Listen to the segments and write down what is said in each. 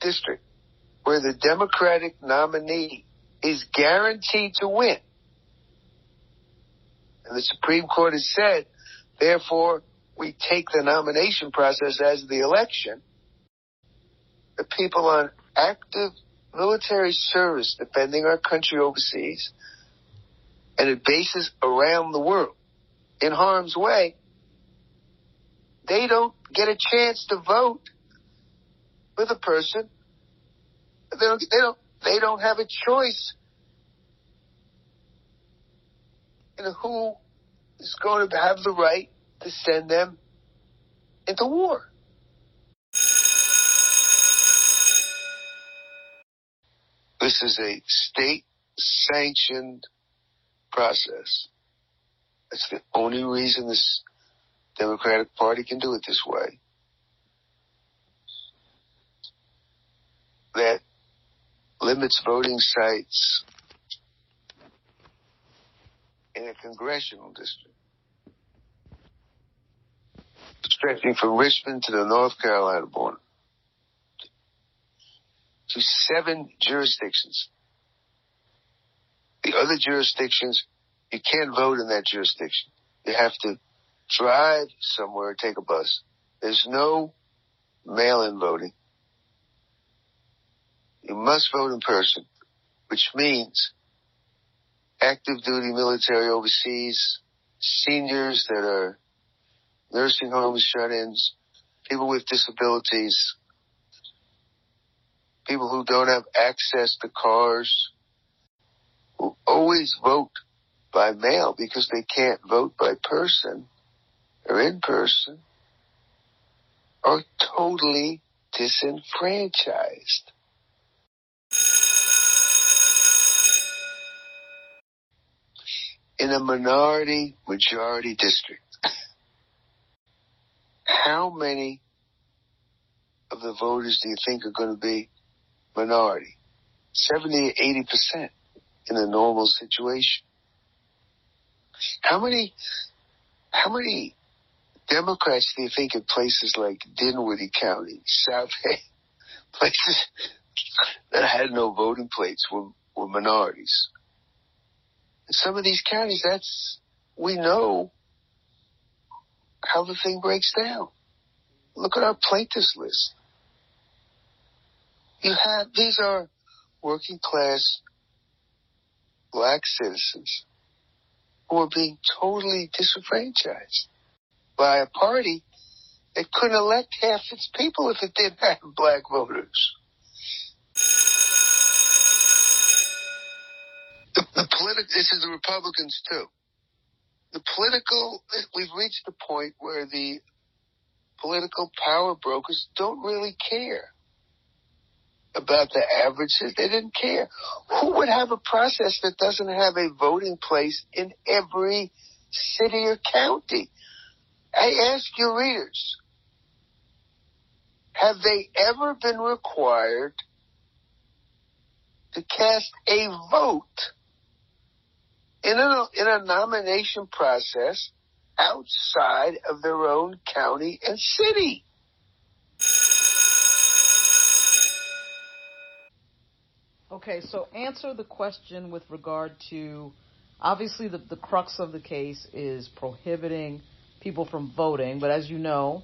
district where the Democratic nominee is guaranteed to win. And the Supreme Court has said, therefore, we take the nomination process as the election. The people on active military service defending our country overseas and at bases around the world in harm's way, they don't get a chance to vote for a person. They don't, they don't, they don't have a choice in who is going to have the right to send them into war. This is a state sanctioned process. That's the only reason this Democratic Party can do it this way. That limits voting sites in a congressional district, stretching from Richmond to the North Carolina border to seven jurisdictions. The other jurisdictions, you can't vote in that jurisdiction. You have to drive somewhere, take a bus. There's no mail-in voting. You must vote in person, which means active duty military overseas, seniors that are nursing homes shut-ins, people with disabilities, people who don't have access to cars, who always vote by mail because they can't vote by person or in person, are totally disenfranchised. In a minority majority district, how many of the voters do you think are going to be minority. 70 80% in a normal situation. How many, how many Democrats do you think in places like Dinwiddie County, South Bay, places that had no voting plates were, were minorities? Some of these counties, that's, we know how the thing breaks down. Look at our plaintiffs list. You have, these are working class black citizens who are being totally disenfranchised by a party that couldn't elect half its people if it didn't have black voters. The, politi- this is the Republicans too. The political, we've reached the point where the political power brokers don't really care about the averages. They didn't care. Who would have a process that doesn't have a voting place in every city or county? I ask your readers, have they ever been required to cast a vote in a, in a nomination process outside of their own county and city? Okay, so answer the question with regard to obviously the, the crux of the case is prohibiting people from voting, but as you know,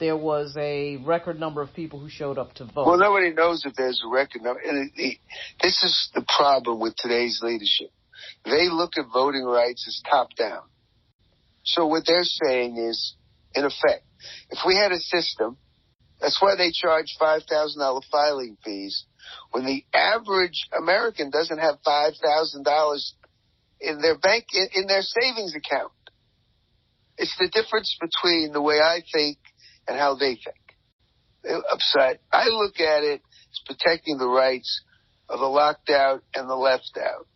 there was a record number of people who showed up to vote. Well, nobody knows if there's a record number. And it, it, this is the problem with today's leadership. They look at voting rights as top down. So what they're saying is, in effect, if we had a system, that's why they charge $5,000 filing fees when the average American doesn't have $5,000 in their bank, in, their savings account. It's the difference between the way I think and how they think. Upside, I look at it as protecting the rights of the locked out and the left out,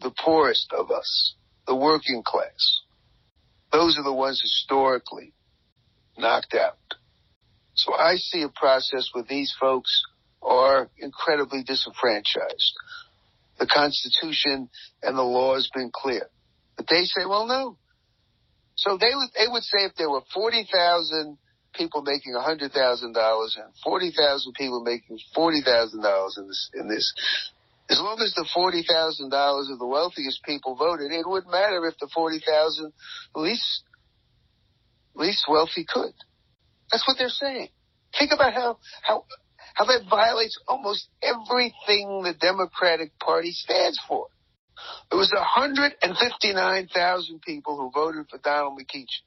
the poorest of us, the working class. Those are the ones historically knocked out. So I see a process where these folks are incredibly disenfranchised. The Constitution and the law has been clear. But they say, well, no. So they would, they would say if there were 40,000 people making a hundred thousand dollars and forty thousand people making forty thousand dollars in this in this. As long as the forty thousand dollars of the wealthiest people voted, it wouldn't matter if the forty thousand least least wealthy could. That's what they're saying. Think about how how how that violates almost everything the Democratic Party stands for. There was 159,000 people who voted for Donald McEachin.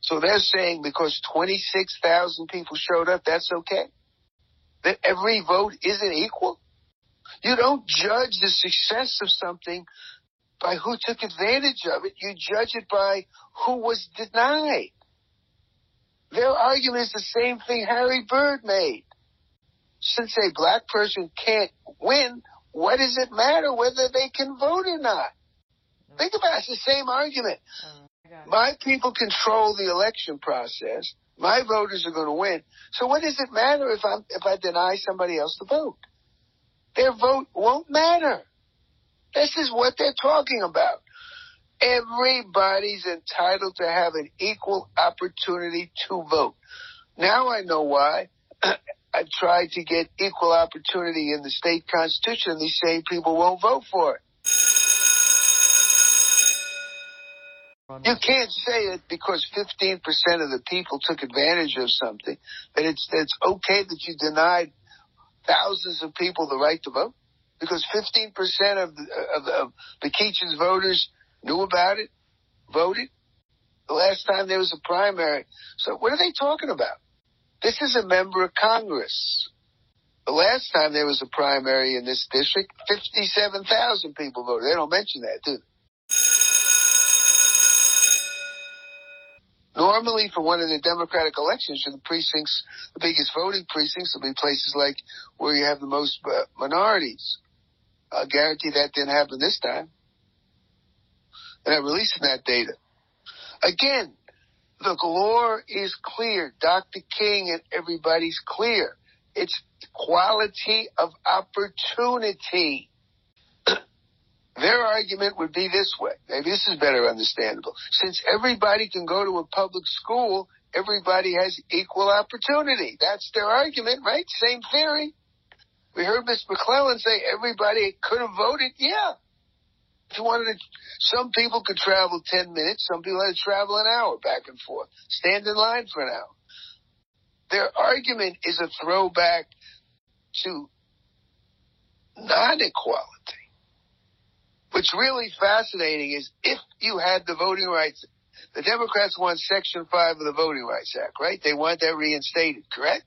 So they're saying because 26,000 people showed up, that's okay? That every vote isn't equal? You don't judge the success of something by who took advantage of it. You judge it by who was denied. Their argument is the same thing Harry Byrd made. Since a black person can't win, what does it matter whether they can vote or not? Think about it. It's the same argument. Uh, my people control the election process. My voters are going to win. So what does it matter if I if I deny somebody else the vote? Their vote won't matter. This is what they're talking about. Everybody's entitled to have an equal opportunity to vote. Now I know why. I've tried to get equal opportunity in the state constitution, and these same people won't vote for it. You can't say it because 15% of the people took advantage of something, that it's, it's okay that you denied thousands of people the right to vote because 15% of the, of, the of McEachin's voters knew about it, voted the last time there was a primary. So what are they talking about? This is a member of Congress. The last time there was a primary in this district, 57,000 people voted. They don't mention that, do they? Normally, for one of the Democratic elections, the precincts, the biggest voting precincts will be places like where you have the most uh, minorities. I guarantee that didn't happen this time. They're not releasing that data. Again, the law is clear. Dr. King and everybody's clear. It's quality of opportunity. Their argument would be this way. Maybe this is better understandable. Since everybody can go to a public school, everybody has equal opportunity. That's their argument, right? Same theory. We heard Ms. McClellan say everybody could have voted. Yeah. If you wanted to, some people could travel 10 minutes. Some people had to travel an hour back and forth. Stand in line for an hour. Their argument is a throwback to non-equality. What's really fascinating is if you had the voting rights, the Democrats want Section 5 of the Voting Rights Act, right? They want that reinstated, correct?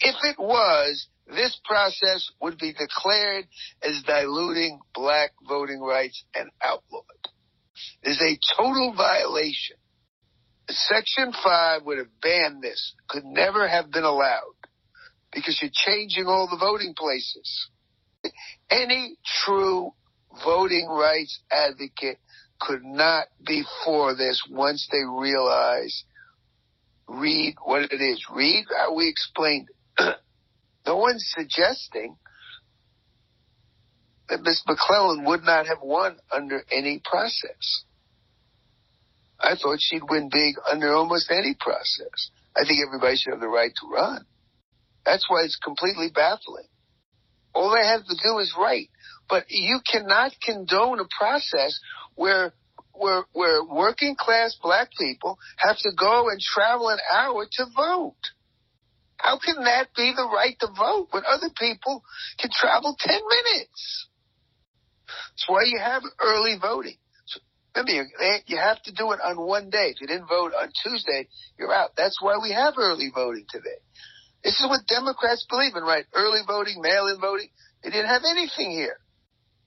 If it was, this process would be declared as diluting black voting rights and outlawed. Is a total violation. Section 5 would have banned this, could never have been allowed because you're changing all the voting places. Any true voting rights advocate could not be for this once they realize, read what it is, read how we explained no one's suggesting that Ms. McClellan would not have won under any process. I thought she'd win big under almost any process. I think everybody should have the right to run. That's why it's completely baffling. All they have to do is write. But you cannot condone a process where where where working class black people have to go and travel an hour to vote. How can that be the right to vote when other people can travel 10 minutes? That's why you have early voting. So remember, you eh, have to do it on one day. If you didn't vote on Tuesday, you're out. That's why we have early voting today. This is what Democrats believe in, right? Early voting, mail-in voting. They didn't have anything here.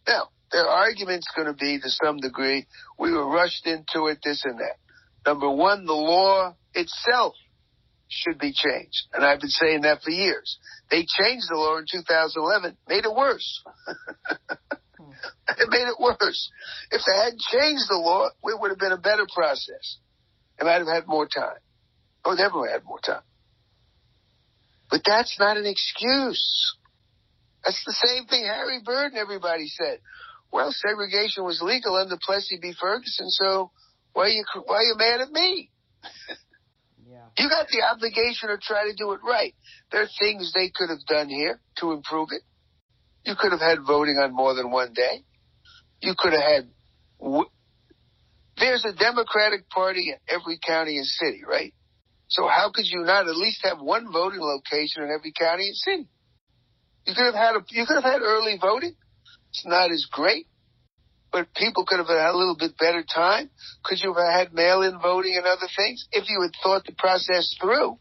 Now, their argument's going to be to some degree, we were rushed into it, this and that. Number one, the law itself should be changed. And I've been saying that for years. They changed the law in 2011, made it worse. it made it worse. If they hadn't changed the law, it would have been a better process. It might have had more time. Oh, never had more time. But that's not an excuse. That's the same thing Harry Byrd and everybody said. Well, segregation was legal under Plessy v. Ferguson, so why are you why are you mad at me? yeah. You got the obligation to try to do it right. There are things they could have done here to improve it. You could have had voting on more than one day. You could have had. W- There's a Democratic Party in every county and city, right? So how could you not at least have one voting location in every county and city? You could have had a, you could have had early voting. It's not as great, but people could have had a little bit better time. Could you have had mail-in voting and other things if you had thought the process through?